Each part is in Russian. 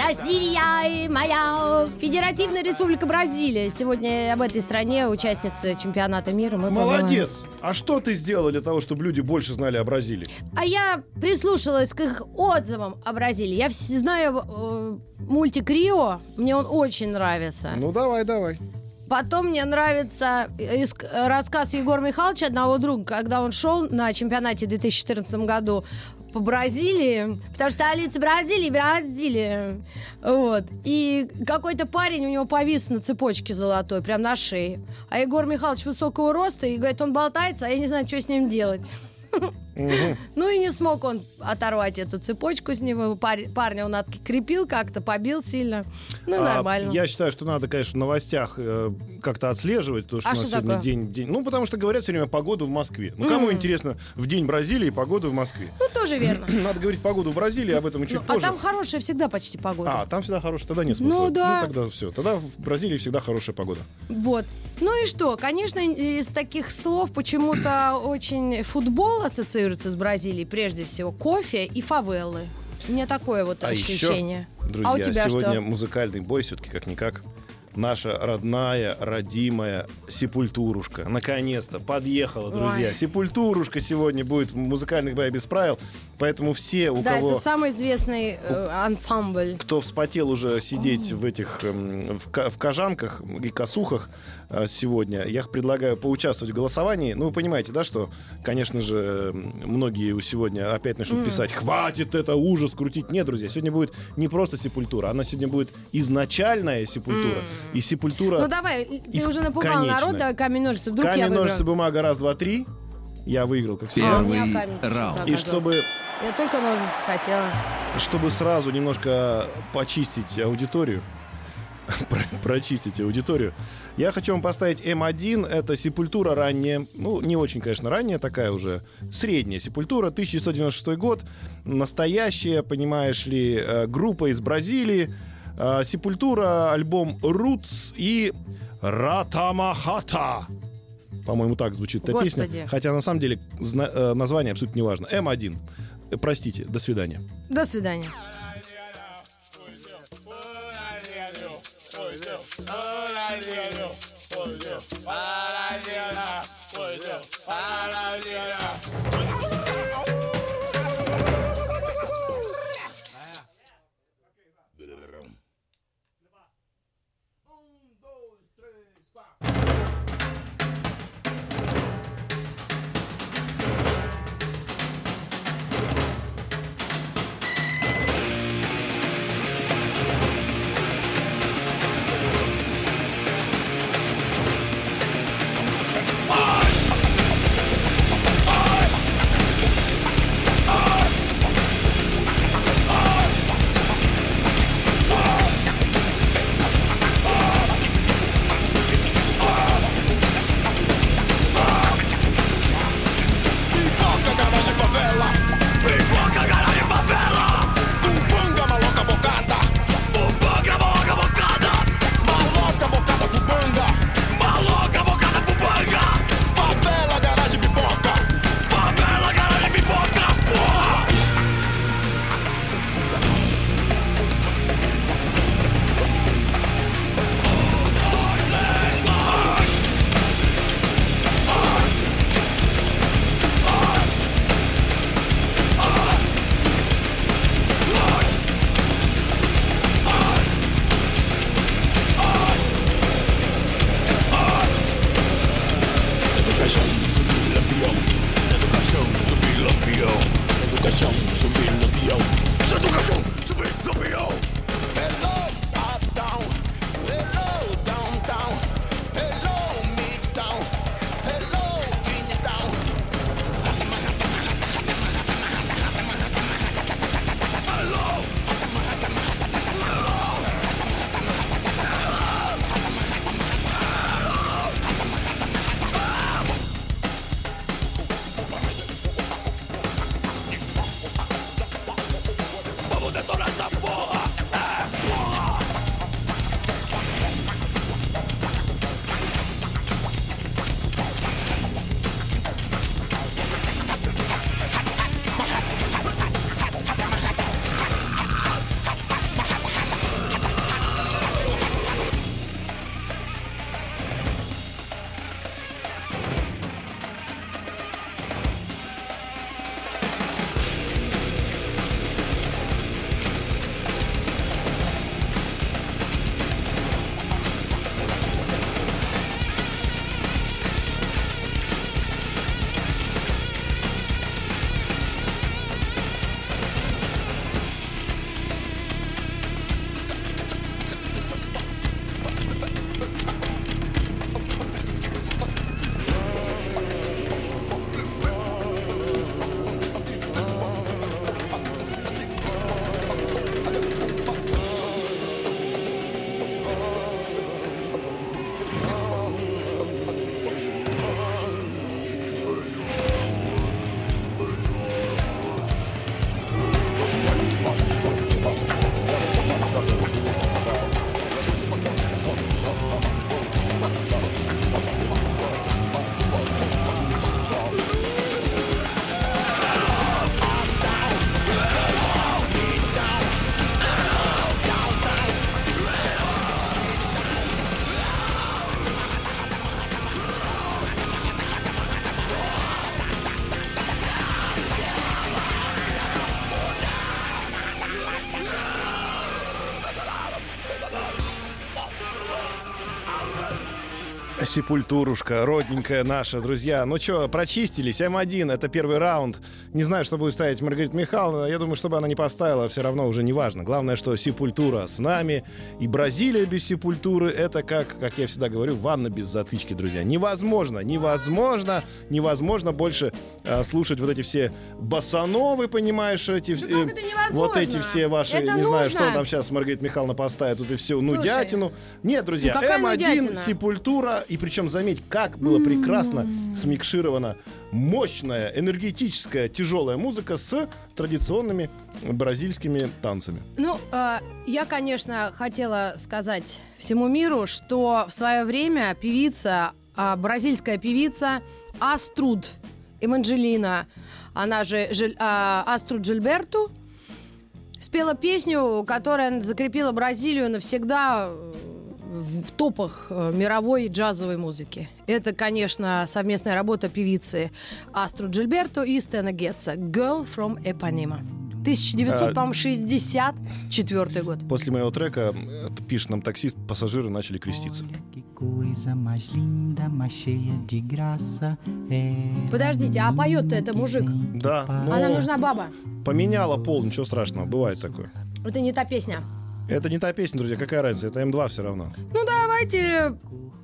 Бразилия моя Федеративная республика Бразилия. Сегодня об этой стране участница чемпионата мира. Мы поговорим. Молодец! А что ты сделал для того, чтобы люди больше знали о Бразилии? А я прислушалась к их отзывам о Бразилии. Я знаю э, мультик Рио. Мне он очень нравится. Ну, давай, давай. Потом мне нравится э, э, рассказ Егора Михайловича, одного друга, когда он шел на чемпионате в 2014 году по Бразилии, потому что столица Бразилии, Бразилия. Вот. И какой-то парень у него повис на цепочке золотой, прям на шее. А Егор Михайлович высокого роста, и говорит, он болтается, а я не знаю, что с ним делать. Ну и не смог он оторвать эту цепочку с него. Пар- Парня он открепил как-то, побил сильно. Ну, А, нормально. я считаю, что надо, конечно, в новостях э, как-то отслеживать, потому что А у нас что сегодня такое? день, день. Ну, потому что говорят все время погоду в Москве. Ну, кому интересно в день Бразилии погоду в Москве? Ну, тоже верно. Надо говорить погоду в Бразилии, об этом чуть Ну, а позже. там хорошая всегда почти погода. А, там всегда хорошая, тогда нет смысла. Ну, да. тогда все. Тогда в Бразилии всегда хорошая погода. Вот. Ну и что? Конечно, из таких слов почему-то очень футбол ассоциируется с Бразилией, прежде всего. Кофе и фавелы. У меня такое вот А ощущение. еще, друзья, а у тебя сегодня что? музыкальный бой все-таки как-никак. Наша родная, родимая Сепультурушка. Наконец-то подъехала, друзья. Ой. Сепультурушка сегодня будет в музыкальных боях без правил. Поэтому все, у Да, кого... это самый известный э, ансамбль. кто вспотел уже сидеть в этих эм, в, в кожанках и косухах э, сегодня, я предлагаю поучаствовать в голосовании. Ну, вы понимаете, да, что, конечно же, многие сегодня опять начнут писать, хватит это ужас крутить. Нет, друзья, сегодня будет не просто сепультура, она сегодня будет изначальная сепультура. И сепультура... Ну давай, ты Из- уже напугал конечная. народ, давай камень, ножницы. Вдруг я Камень, ножницы, выиграю. бумага, раз, два, три. Я выиграл, как всегда. А, Первый почему-то раунд. И чтобы Я только ножницы хотела. чтобы сразу немножко почистить аудиторию, про- прочистить аудиторию, я хочу вам поставить М1. Это сепультура ранняя, ну, не очень, конечно, ранняя, такая уже средняя сепультура, 1996 год, настоящая, понимаешь ли, э, группа из Бразилии, Э, Сепультура, альбом Roots и Ратамахата. По-моему, так звучит эта Господи. песня. Хотя на самом деле зна- э, название абсолютно не важно. М1. Э, Простите, до свидания. До свидания. Pipoca, Сепультурушка, родненькая наша, друзья. Ну что, прочистились. М1, это первый раунд. Не знаю, что будет ставить Маргарита Михайловна. Я думаю, чтобы она не поставила, все равно уже не важно. Главное, что Сепультура с нами. И Бразилия без Сепультуры, это как, как я всегда говорю, ванна без затычки, друзья. Невозможно, невозможно, невозможно больше э, слушать вот эти все басановы, понимаешь, эти... Э, вот эти все ваши, Это не знаю, нужно. что там сейчас Маргарита Михайловна поставит, тут и всю Слушай, нудятину. Нет, друзья, ну какая М1, нудятина? Сепультура. И причем, заметь, как было прекрасно смикширована мощная, энергетическая, тяжелая музыка с традиционными бразильскими танцами. Ну, э, я, конечно, хотела сказать всему миру, что в свое время певица, а, бразильская певица Аструд Эманджелина, она же Жиль- а, Аструд Джильберту, спела песню, которая закрепила Бразилию навсегда э, в топах э, мировой джазовой музыки. Это, конечно, совместная работа певицы Астру Джильберто и Стена Гетца «Girl from Ipanema». 1964 год. После моего трека, э, пишет нам таксист, пассажиры начали креститься. É Подождите, а поет-то это мужик? Да, но А нам нужна баба. поменяла пол, ничего страшного, бывает такое. Это не та песня. Это не та песня, друзья, какая разница, это М2 все равно. Ну, давайте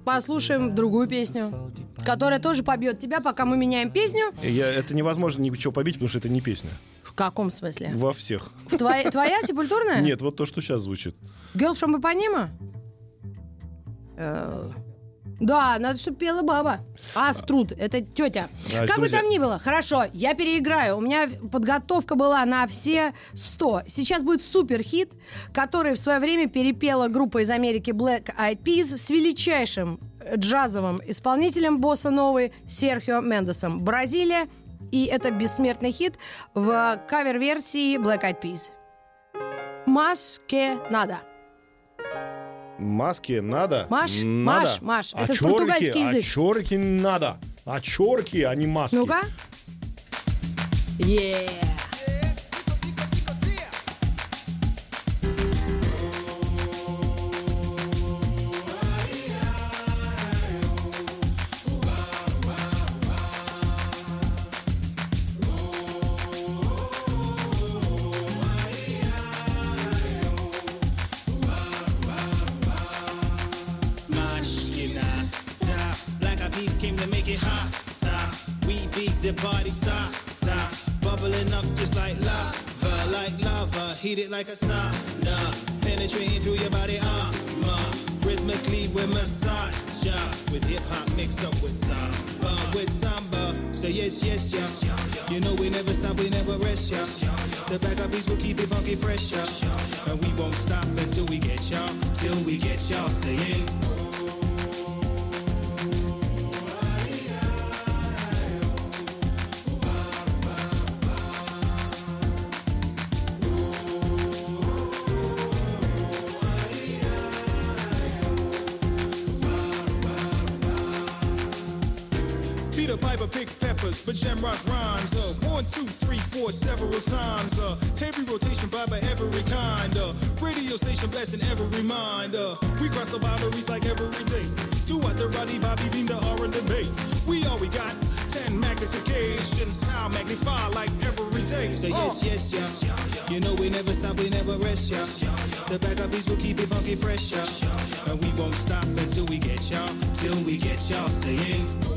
послушаем другую песню, которая тоже побьет тебя, пока мы меняем песню. Я- это невозможно ничего побить, потому что это не песня. В каком смысле? Во всех. В твоя, твоя сепультурная? Нет, вот то, что сейчас звучит. Girl from Ipanema? Да, надо, чтобы пела баба. Аструд, это тетя. А, как бы друзья- там ни было, хорошо, я переиграю. У меня подготовка была на все 100. Сейчас будет супер хит, который в свое время перепела группа из Америки Black Eyed Peas с величайшим джазовым исполнителем босса новой Серхио Мендесом. Бразилия. И это бессмертный хит в кавер-версии Black Eyed Peas. Mas que nada. Маски надо? Маш, надо. Маш, Маш, А это чёрки, португальский язык. А чёрки надо. А чёрки, а не маски. Ну-ка. Yeah. It like a sauna. Penetrating through your body, armor. Rhythmically, we massage. With hip hop mixed up with samba, with samba. So yes, yes, yeah. You know we never stop, we never rest, yeah. The black eyed peas will keep it funky fresh, yeah. And we won't stop until we get y'all, till we get y'all saying. Heavy rotation, Baba every kind. Uh, radio station blasting every mind. Uh, we cross the boundaries like every day. Do what the Roddy Bobby beam the R and the bay. We all we got. Ten magnifications, how magnify like every day. Say yes, yes, yeah. You know we never stop, we never rest, yeah. The back up beats will keep it funky fresh, yeah. And we won't stop until we get y'all, till we get y'all saying.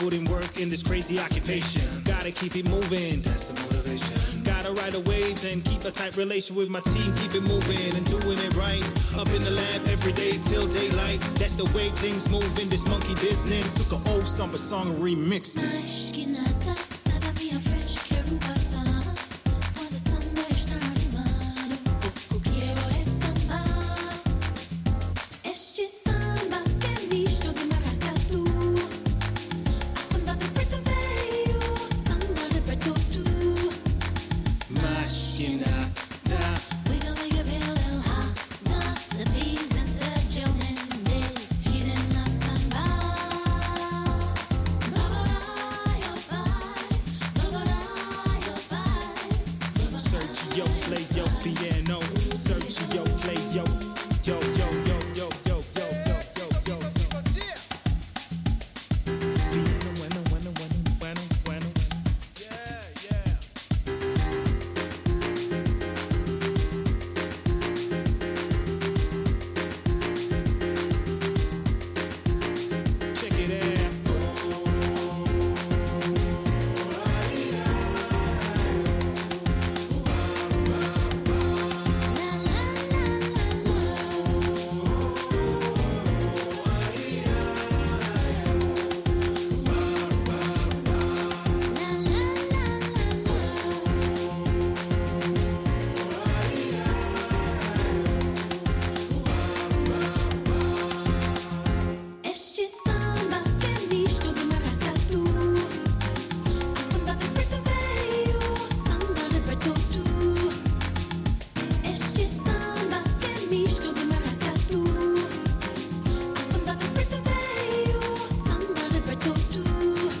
Put in work in this crazy occupation. Gotta keep it moving, that's the motivation. Gotta ride the waves and keep a tight relation with my team. Keep it moving and doing it right. Up in the lab every day till daylight. That's the way things move in this monkey business. Took an old samba song and remixed it.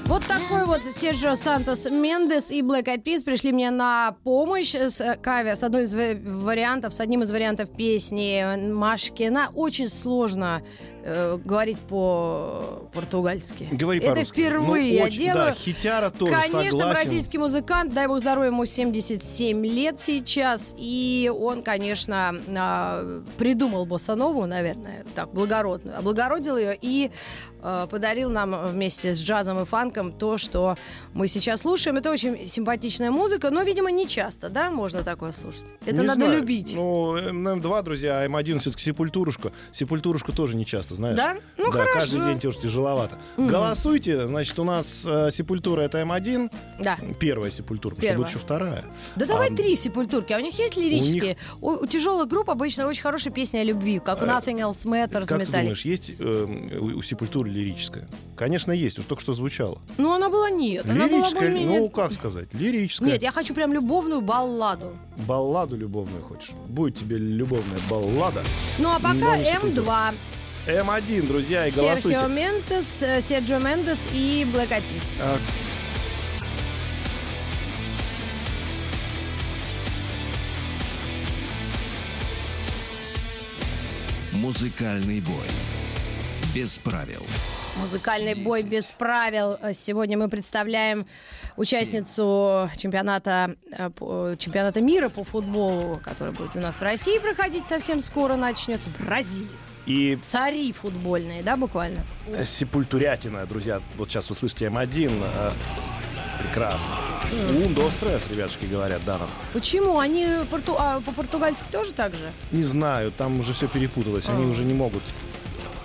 Вот такой вот Серджио Сантос Мендес и Black Eyed Peas пришли мне на помощь с э, кавер, с одной из вариантов, с одним из вариантов песни Машкина. Очень сложно э, говорить по-португальски. Говори Это по-русски. впервые Ну, я очень- делаю. Да, хитяра тоже, Конечно, согласен. бразильский музыкант, дай бог здоровья, ему 77 лет сейчас, и он, конечно, а, придумал боссанову, наверное, так, благородную, облагородил ее и э, подарил нам вместе с джазом и фанком то, что мы сейчас слушаем. Это очень симпатичная музыка, но, видимо, не часто, да, можно такое слушать. Это Не надо знаю. любить. Ну, М2, друзья, а М1 все-таки Сепультурушка. Сепультурушку тоже не часто, знаешь. Да? Ну, да, хорошо. каждый день тоже тяжеловато. Голосуйте, значит, у нас э, Сепультура это М1, Да. первая Сепультура, потому что Первая. будет еще вторая. Да давай А, три сепультурки. А у них есть лирические? У, у тяжелых групп обычно очень хорошая песня о любви, как Nothing Else Matters Как ты думаешь, есть э, у, у Сепультуры лирическая? Конечно, есть, уж только что звучало. Ну, она была нет. Она была Лирическая, более-менее... ну, как сказать, лирическая. Нет, я хочу прям любовную балладу. Балладу любовную хочешь? Будет тебе любовная баллада. Ну, а пока Но не Сепультура. М2. М1, друзья, и голосуйте. Серхио Мендес, э, Серджио Мендес и Black Eyed Peas. А, Музыкальный бой. Без правил. Музыкальный бой без правил. Э, Сегодня мы представляем участницу чемпионата, э, чемпионата мира по футболу, который будет у нас в России проходить совсем скоро, начнется. Бразилия. И Цари футбольные, да, буквально? Сепультурятина, друзья. Вот сейчас вы слышите М1. э, Прекрасно. Ум до стресс, ребятушки говорят, да. Почему? Они порту- а, по-португальски тоже так же? Не знаю, там уже все перепуталось. Они А. уже не могут.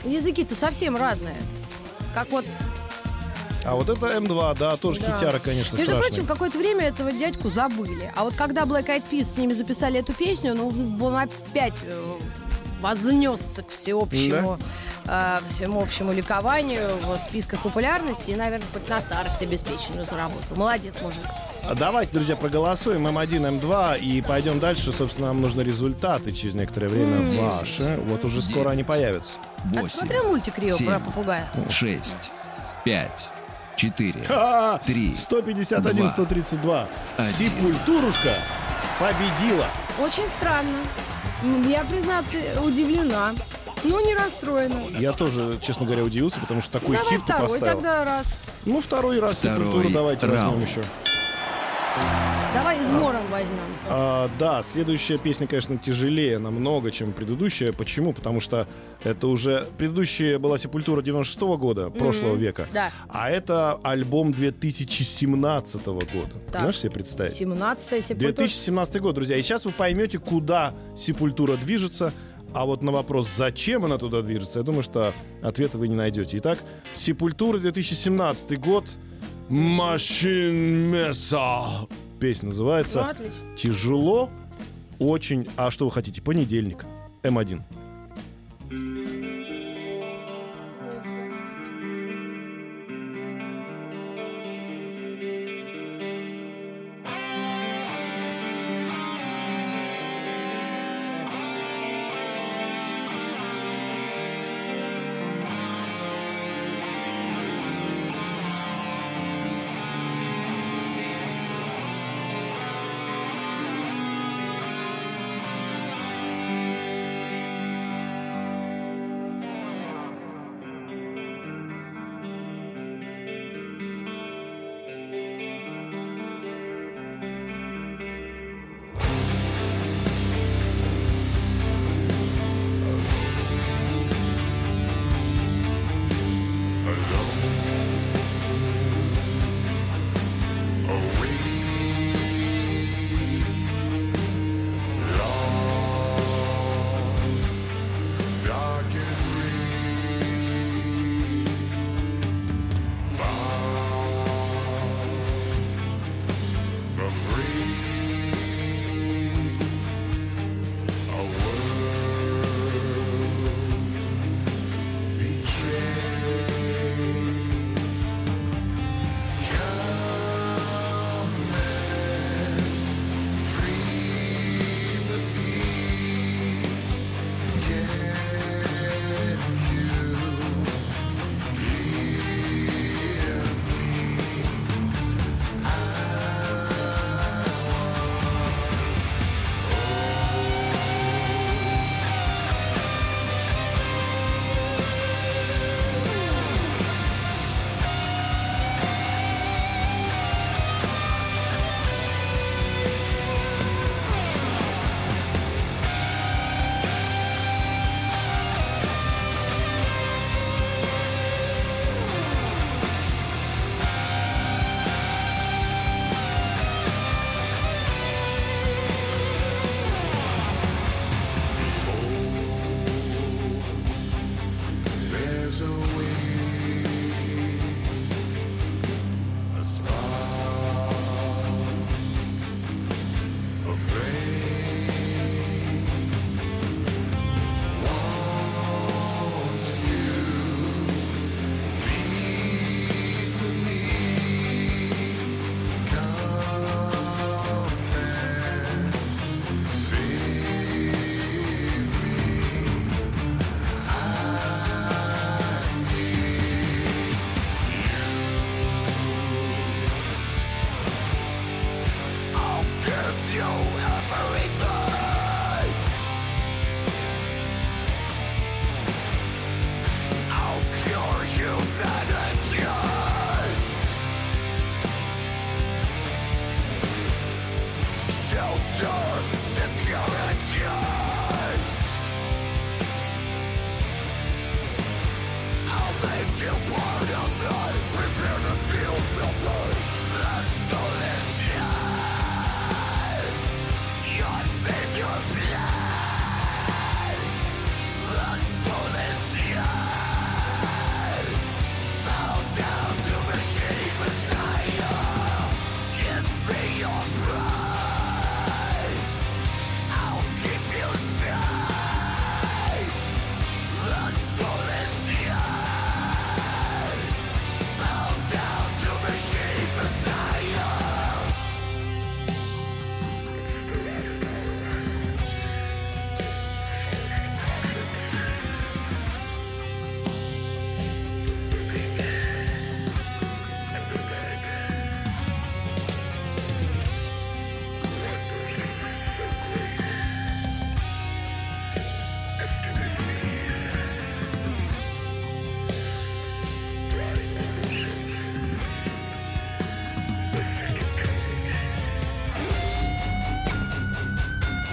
Языки-то совсем разные. Как вот А вот это М2, да, тоже Да. хитяра, конечно, Между страшный. прочим, какое-то время этого дядьку забыли. А вот когда Black Eyed Peas с ними записали эту песню, ну, он опять э, вознесся к всеобщему, э, всему общему ликованию в списках популярности и, наверное, хоть на старости обеспеченную заработал. Молодец, мужик. А Давайте, друзья, проголосуем М1, М2 и пойдем дальше. Собственно, нам нужны результаты через некоторое время ваши. Вот уже скоро они появятся. А ты 8, смотрел мультик Рио семь. про попугая? 6, 5, 4, Ха! Три. 151, Два. 132. Один. Сепультурушка победила. Очень странно. Я, признаться, удивлена. Но не расстроена. Я тоже, честно говоря, удивился, потому что такой Давай хит ты второй поставил. тогда раз. Ну, второй раз Второй давайте раунд. возьмем еще. Давай измором возьмем. А, да, следующая песня, конечно, тяжелее намного, чем предыдущая. Почему? Потому что это уже... Предыдущая была Сепультура 96 года, прошлого века. Да. А это альбом 2017 года. Так. Можешь себе представить? 17 сепультура. 2017 год, друзья. И сейчас вы поймете, куда Сепультура движется. А вот на вопрос, зачем она туда движется, я думаю, что ответа вы не найдете. Итак, Сепультура 2017 год. Машин Меса. Песня называется. Ну, отлично. Тяжело, очень. А что вы хотите? Понедельник. М1.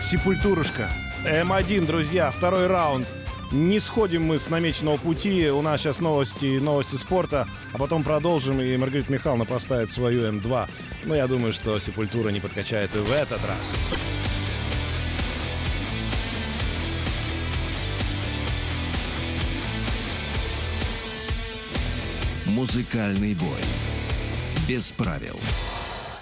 Сепультурушка. М1, друзья, второй раунд. Не сходим мы с намеченного пути. У нас сейчас новости, новости спорта. А потом продолжим, и Маргарита Михайловна поставит свою М2. Но я думаю, что Сепультура не подкачает и в этот раз. Музыкальный бой. Без правил.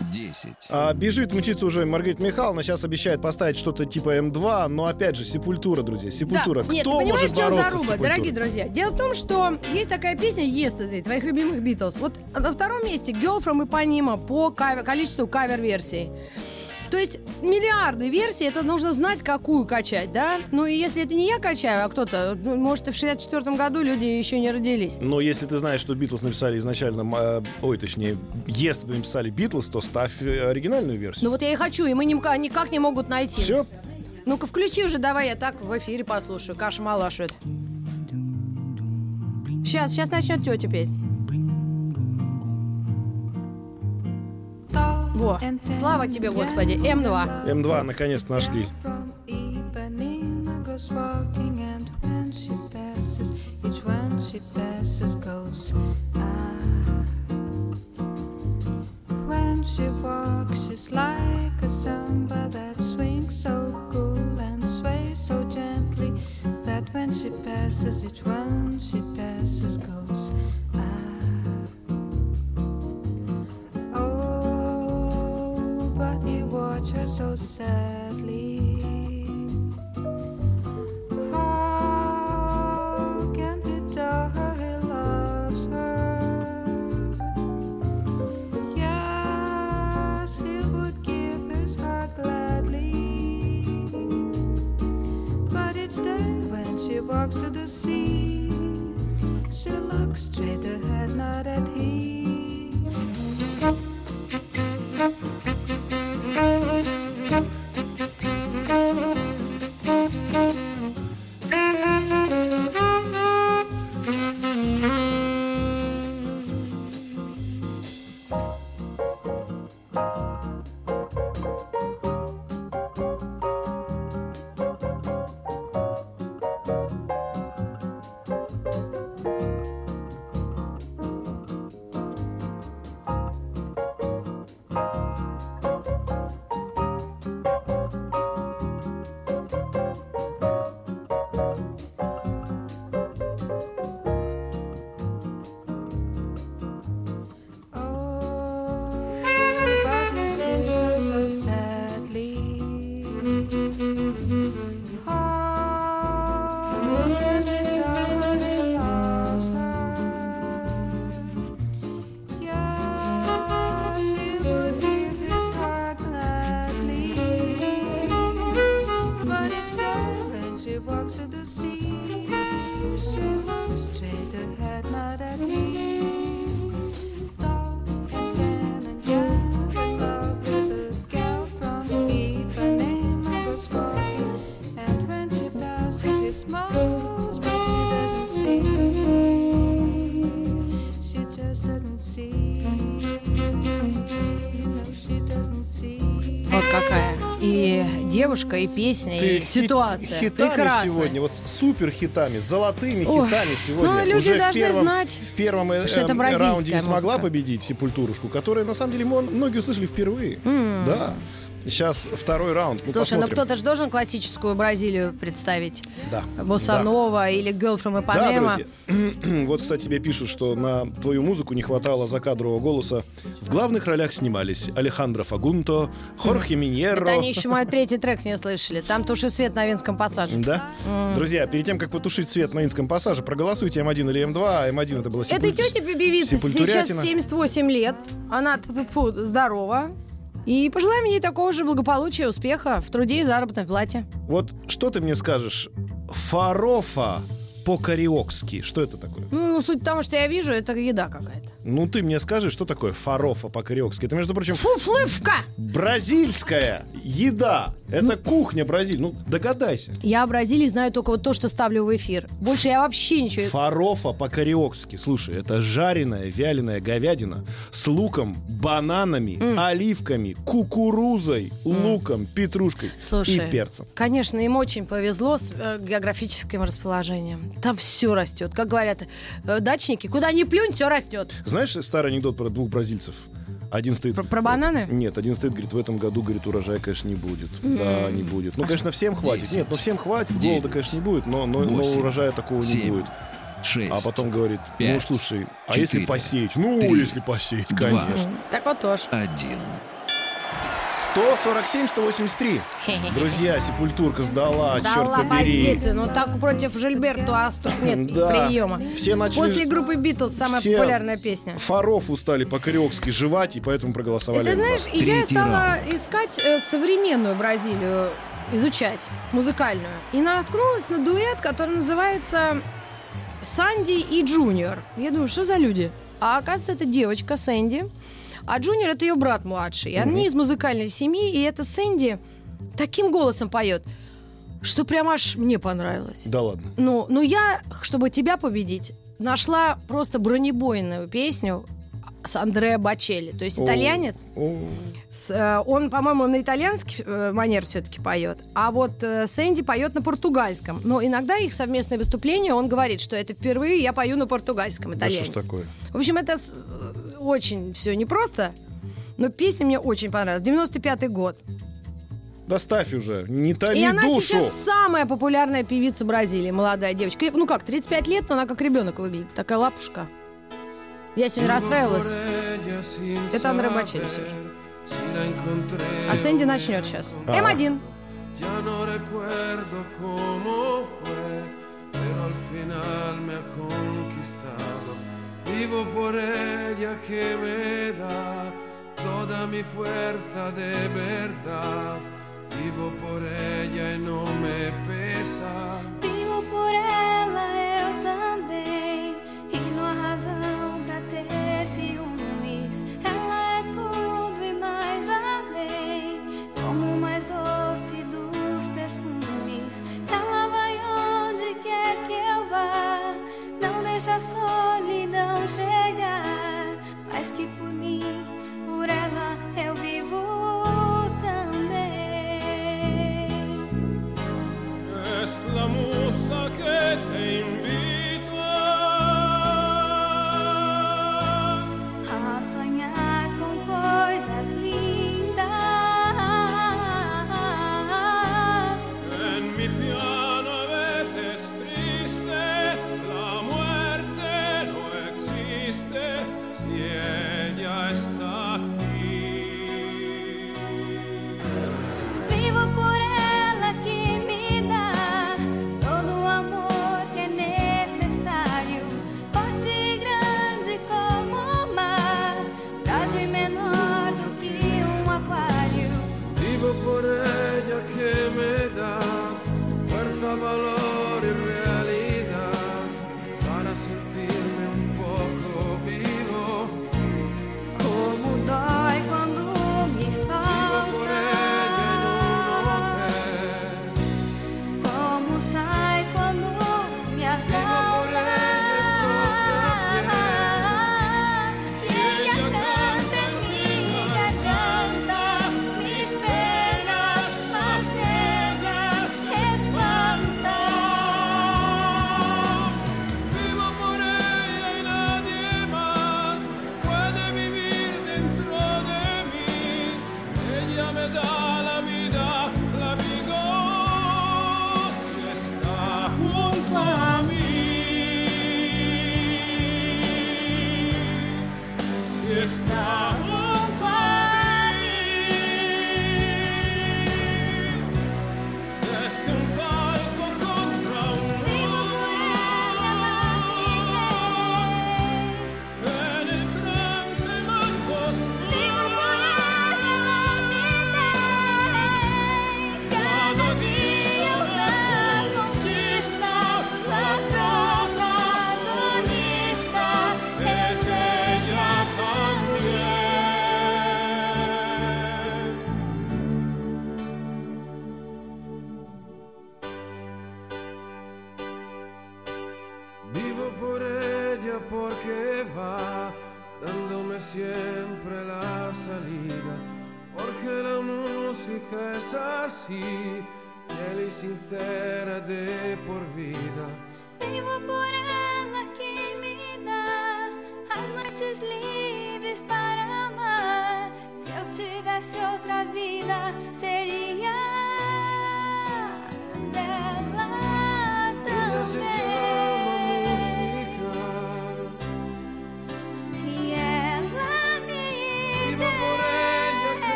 10. А, бежит мчится уже Маргарита Михайловна. Сейчас обещает поставить что-то типа М2. Но опять же, Сепультура, друзья. Сепультура. Да. Нет, Кто ты понимаешь, может в чем заруба, дорогие друзья? Дело в том, что есть такая песня Yesterday, твоих любимых Битлз. Вот на втором месте Girl from Ipanema по кавер- количеству кавер-версий. То есть миллиарды версий, это нужно знать, какую качать, да? Ну и если это не я качаю, а кто-то, ну, может, и в 64 году люди еще не родились. Но если ты знаешь, что Битлз написали изначально, э, ой, точнее, если написали Битлз, то ставь э, оригинальную версию. Ну вот я и хочу, и мы никак, не могут найти. Все, Ну-ка включи уже, давай я так в эфире послушаю. Каша малашу это. Сейчас, сейчас начнет тетя петь. Во, слава тебе, Господи, М2. М2 наконец нашли. Девушка, и песня, Ты и хит- ситуация. хитами Прекрасно. сегодня, вот супер хитами, золотыми Ой, хитами сегодня. ну, люди Уже в должны первом- знать, в первом э, что это э, бразильская раунде не смогла музыка. победить Сепультурушку, которая на самом деле многие услышали впервые. Да. Сейчас второй раунд. Ну, Слушай, ну посмотрим. кто-то же должен классическую Бразилию представить. Да. Боссанова или Girl from Да, Ipanema. друзья. Вот, кстати, тебе пишут, что на твою музыку не хватало закадрового голоса. В главных ролях снимались Алехандро Фагунто, Хорхе Миньерро. Это они еще мой третий трек не слышали. Там туши свет на Винском пассаже. Да? Друзья, перед тем, как потушить свет на Инском пассаже, проголосуйте М1 или М2. А М1 это было Сепуль- тете певице сейчас Сепультурятина. 78 лет. Она здорова. И пожелаем ей такого же благополучия, успеха в труде и заработной плате. Вот что ты мне скажешь? Фарофа по-кариокски. Что это такое? Ну, суть в том, что я вижу, это еда какая-то. Ну, ты мне скажи, что такое фарофа по-кариокски? Это, между прочим, Фуфлывка! бразильская еда. Это кухня Бразилии. Ну, догадайся. Я о Бразилии знаю только вот то, что ставлю в эфир. Больше я вообще ничего... Фарофа по-кариокски. Слушай, это жареная вяленая говядина с луком, бананами, оливками, кукурузой, луком, петрушкой Слушай, и перцем. Конечно, им очень повезло с э, географическим расположением. Там все растет. Как говорят э, дачники, куда ни плюнь, все растет. Знаешь старый анекдот про двух бразильцев? Один стоит... Про, про бананы? Нет, один стоит, говорит, в этом году, говорит, урожая, конечно, не будет. Да, не будет. Ну, конечно, всем хватит. Нет, ну всем хватит, Девять. голода, конечно, не будет, но, но, но Восемь. урожая такого не Семь. будет. шесть, А потом говорит, ну, пять, слушай, а если посеять? Ну, если посеять, два. конечно. Так вот тоже. один. 147-183. Друзья, Сепультурка сдала, Дала черт побери. позицию. Ну так против Жильберту Аструд нет Да. приема. Все начали... После группы Битлз самая Все популярная песня. Фаров устали по-кариокски жевать, и поэтому И проголосовали. ты знаешь, и я Третий стала искать э, современную Бразилию, изучать, музыкальную. И наткнулась на дуэт, который называется Санди и Джуниор. Я думаю, что за люди? А оказывается, это девочка Сэнди, а Джуниор это ее брат младший. И они из музыкальной семьи, и эта Сэнди таким голосом поет, что прям аж мне понравилось. Да ладно. Ну, ну я, чтобы тебя победить, нашла просто бронебойную песню с Андреа Бачелли. То есть итальянец. С, э, он, по-моему, на итальянский э, манер все-таки поет, а вот э, Сэнди поет на португальском. Но иногда их совместное выступление, он говорит, что это впервые я пою на португальском, Да что ж итальянец. такое? В общем, это очень все непросто, но песня мне очень понравилась. 95-й год. Доставь уже, не томи И она душу. сейчас самая популярная певица Бразилии, молодая девочка. Ну как, 35 лет, но она как ребенок выглядит, такая лапушка. Я сегодня расстраивалась. Это Андре Бачелли все же. А Сэнди начнет сейчас. А. М1. Ya no recuerdo cómo fue, pero al final me ha conquistado. Vivo por ella que me da toda mi fuerza de verdad. Vivo por ella y no me pesa. Vivo por ela,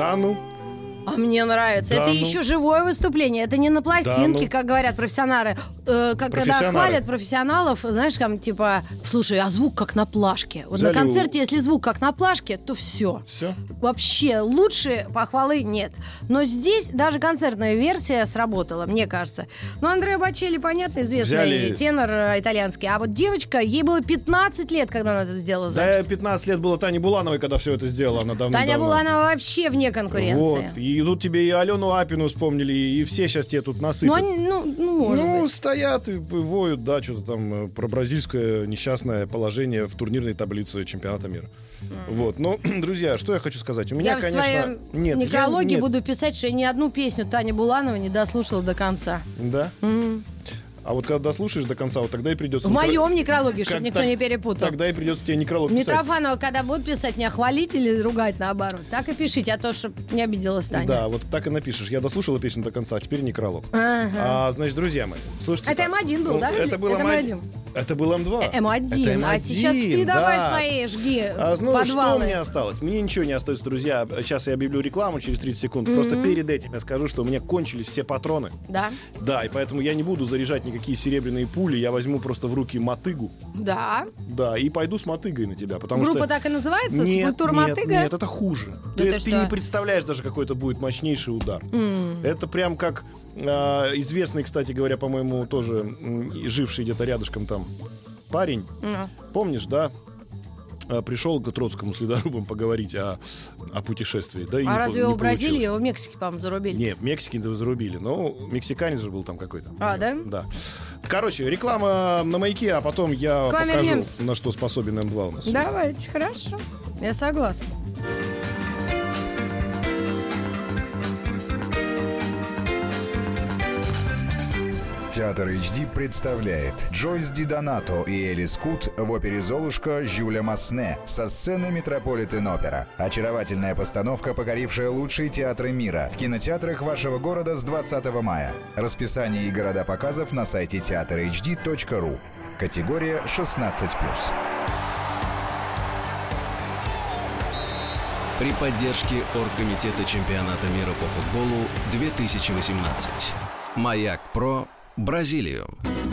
Да ну. А мне нравится. Да это еще живое выступление. Это не на пластинке, Да ну. как говорят профессионалы. Э, как когда хвалят профессионалов, знаешь, там типа, слушай, а звук как на плашке. Вот Взяли на у- концерте, если звук как на плашке, то все. Все. Вообще лучше похвалы нет. Но здесь даже концертная версия сработала, мне кажется. Ну, Андреа Бачелли, понятно, известный Взяли- тенор э, итальянский. А вот девочка, ей было 15 лет, когда она это сделала Да, запись. 15 лет было Тане Булановой, когда все это сделала. Она давно Таня Буланова вообще вне конкуренции. Вот. И тут тебе и Алену Апину вспомнили, и все сейчас тебе тут Ну, насыпят. они, ну, ну, может ну, быть. Стоят и воют, да, что-то там э, про бразильское несчастное положение в турнирной таблице чемпионата мира. Вот. Но, друзья, что я хочу сказать? У меня, я в конечно... своем нет, я- некрологе нет. буду писать, что я ни одну песню Тани Буланова не дослушала до конца. Да? М. А вот когда дослушаешь до конца, вот тогда и придется... В некро- моем некрологе, чтобы никто так- не перепутал. Тогда и придется тебе некролог писать. Митрофанова, когда будут писать, меня хвалить или ругать наоборот, так и пишите, а то, чтобы не обиделась Таня. Да, вот так и напишешь. Я дослушала песню до конца, а теперь некролог. Ага. А, значит, друзья мои, слушайте. Это так. М1 был, Ну, да? Это был Это М1. М1. Это был М2. М1. Это А сейчас ты давай да. свои жги А, ну, подвалы. что мне осталось? Мне ничего не остается, друзья. Сейчас я объявлю рекламу через 30 секунд. Просто перед этим я скажу, что у меня кончились все патроны. Да, Да, и поэтому я не буду заряжать никакие серебряные пули. Я возьму просто в руки мотыгу. да. Да, и пойду с мотыгой на тебя. Потому Группа что... так и называется? Нет, Скульптура нет, мотыга? Нет, это хуже. Да ты, ты ты что? не представляешь даже, какой это будет мощнейший удар. Это прям как известный, кстати говоря, по-моему, тоже живший где-то рядышком там парень. Ну. Помнишь, да? А, Пришел к Троцкому с ледорубом поговорить о, о путешествии. Да, и не А по- разве не его в Бразилии, его в Мексике, по-моему, зарубили? Не, в Мексике зарубили. Но мексиканец же был там какой-то. А, да? Да. Короче, реклама на маяке, а потом я покажу, вернемся. на что способен М2 у нас. Давайте, хорошо. Я согласна. Театр HD представляет Джойс Ди Донато и Элис Кут в опере «Золушка» Жюля Масне со сцены Метрополитен Опера. Очаровательная постановка, покорившая лучшие театры мира в кинотеатрах вашего города с 20 мая. Расписание и города показов на сайте театрhd.ру. Категория 16+. При поддержке Оргкомитета чемпионата мира по футболу 2018. Маяк Про Бразилию.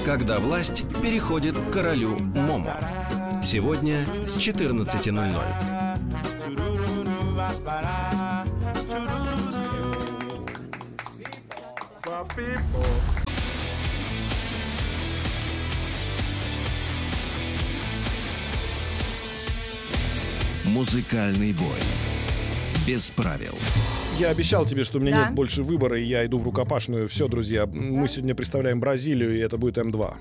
Когда власть переходит к королю Момо. Сегодня с 14.00. Музыкальный бой. Без правил. Я обещал тебе, что у меня Да. нет больше выбора, и я иду в рукопашную. Все, друзья, мы сегодня представляем Бразилию, и это будет М2.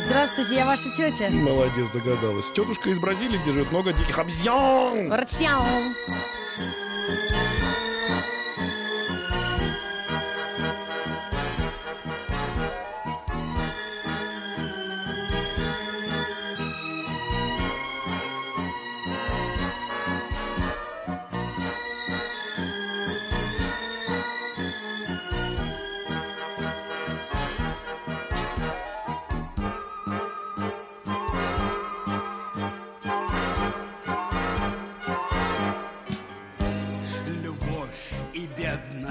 Здравствуйте, я ваша тетя. Молодец, догадалась. Тетушка из Бразилии, где живет много диких обезьян. Ртяу.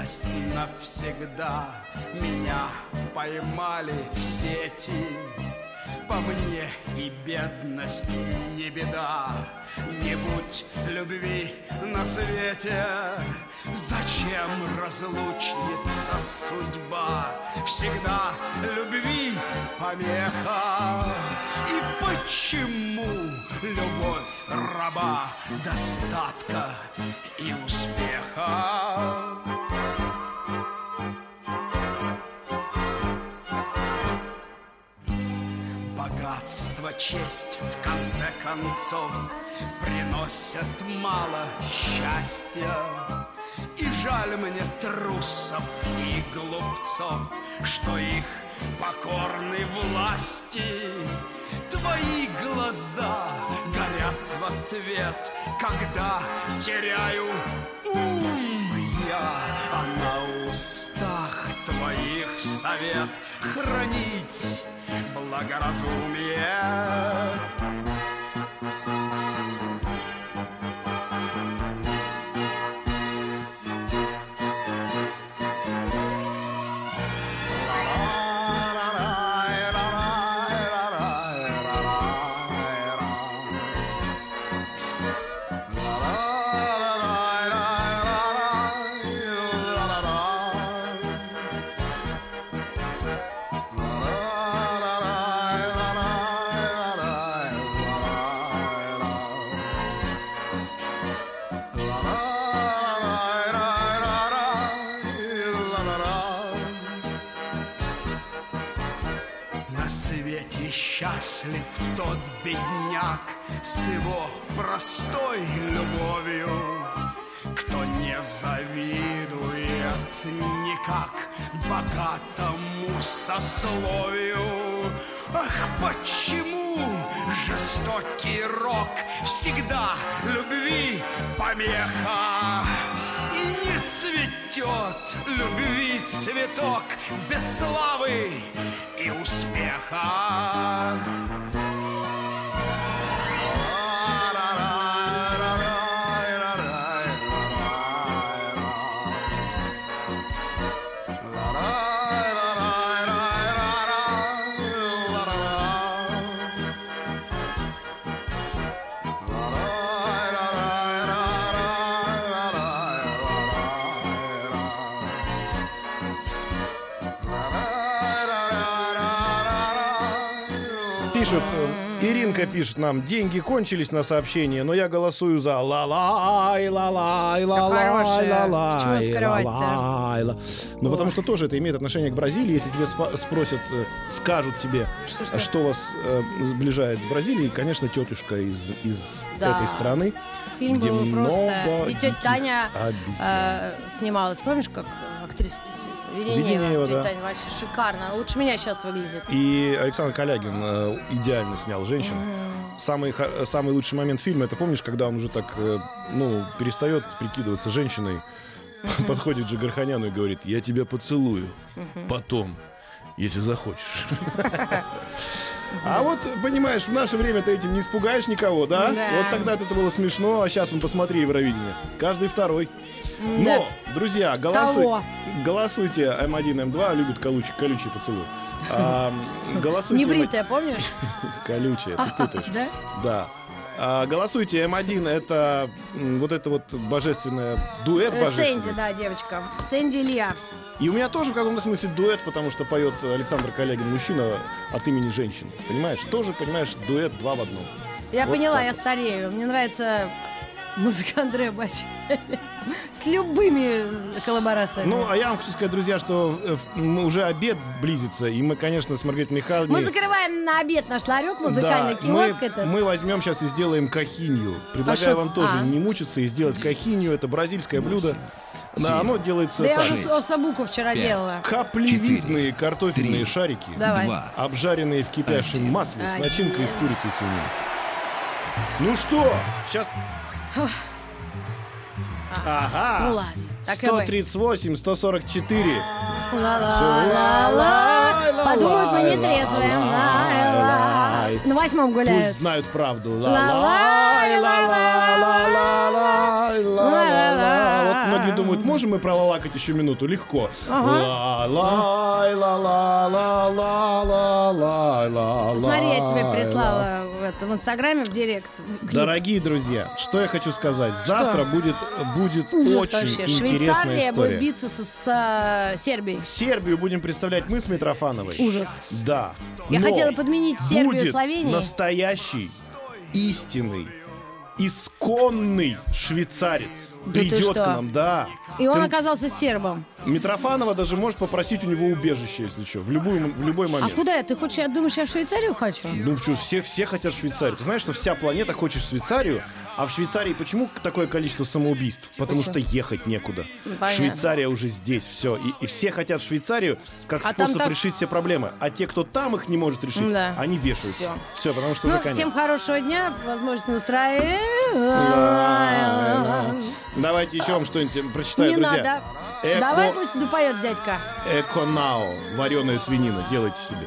Бедность навсегда Меня поймали в сети По мне и бедность не беда Не будь любви на свете. Зачем разлучница судьба? Всегда любви помеха. И почему любовь раба достатка и успеха? Богатство, честь, в конце концов, приносят мало счастья. И жаль мне трусов и глупцов, что их покорны власти. Твои глаза горят в ответ, когда теряю ум я, а на устах твоих совет хранить la gara somière сословию. Ах, почему жестокий рок всегда любви помеха? И не цветет любви цветок без славы и успеха. Пишут, э, Иринка пишет нам, деньги кончились на сообщение, но я голосую за ла-лай, ла-лай, ла-лай, хорошая. ла-лай, Почему скрывать-то? ла-лай, ла- Ну, потому что тоже это имеет отношение к Бразилии. Если тебе спросят, э, скажут тебе, Что вас э, сближает с Бразилией, конечно, тетушка из, из Да. этой страны. Фильм где был просто... И тетя Таня э, снималась. Помнишь, как актриса Веденеева, Веденеева? да. Вообще шикарно. Лучше меня сейчас выглядит. И Александр Калягин э, идеально снял женщину. Самый, ха- самый лучший момент фильма, это помнишь, когда он уже так, э, ну, перестает прикидываться женщиной, подходит к Джигарханяну и говорит, я тебя поцелую потом, если захочешь. А вот, понимаешь, в наше время ты этим не испугаешь никого, да? Да. Вот тогда это было смешно, а сейчас, ну, посмотри Евровидение. Каждый второй. Но, друзья, голосуй- Кого? голосуйте. М1, М2 любит колючий, колючий поцелуй. А, голосуйте. Небритая, помнишь? Колючая, ты путаешь. Да? Да. А, голосуйте, М1 это м, вот это вот божественное дуэт Э, Сэнди, да, девочка. Сэнди Илья. И у меня тоже в каком-то смысле дуэт, потому что поет Александр Калягин мужчина от имени женщины. Понимаешь? Тоже, понимаешь, дуэт два в одном. Я Вот поняла, так я старею. Мне нравится музыка Андрея Бачелли. С любыми коллаборациями. Ну, а я вам хочу сказать, друзья, что э, уже обед близится, и мы, конечно, с Маргаритой Михайловной... Мы закрываем на обед наш ларек музыкальный, Да, киоск мы, этот. мы возьмем сейчас и сделаем кахинью. Предлагаю А вам тоже А. не мучиться и сделать кахинью. Это бразильское блюдо. Да, оно делается Да я уже осабуку вчера пять, делала. Каплевидные картофельные три, шарики, Давай. Два. обжаренные в кипящем Один. масле с Один. начинкой из курицы и свинины. Ну что, сейчас... Ага. Ну ладно. Так 138, 144. Ла-ла-ла-ла. Подумают, мы не трезвые. На восьмом гуляют. Пусть знают правду. Вот многие думают, можем мы пролалакать еще минуту? Легко. Смотри, я тебе прислала это, в Инстаграме, в Директ. клип. Дорогие друзья, что я хочу сказать. Завтра будет, будет Ужас очень вообще. интересная Швейцария будет история. биться со- с, э, Сербией. Сербию будем представлять мы с Митрофановой. Ужас. Да. Я Но хотела подменить Сербию будет Словенией. настоящий, истинный, исконный швейцарец. Да Придет к нам, да. И он Ты- оказался сербом. Митрофанова даже может попросить у него убежище, если что, в, любую, в любой А момент. куда я? Ты хочешь, я думаешь, я в Швейцарию хочу? Ну что, все, все хотят в Швейцарию. Ты знаешь, что вся планета хочет в Швейцарию, а в Швейцарии почему такое количество самоубийств? Потому что ехать некуда. Понятно. Швейцария уже здесь, все. И, и все хотят в Швейцарию как А способ так- решить все проблемы. А те, кто там их не может решить, Да. они вешаются. Всё. Все, потому что Ну, уже конец. всем хорошего дня, возможности настроения. Давайте еще вам что-нибудь прочитаю, Не друзья. надо. Эко- Давай пусть допоет дядька. Эконао. Вареная свинина. Делайте себе.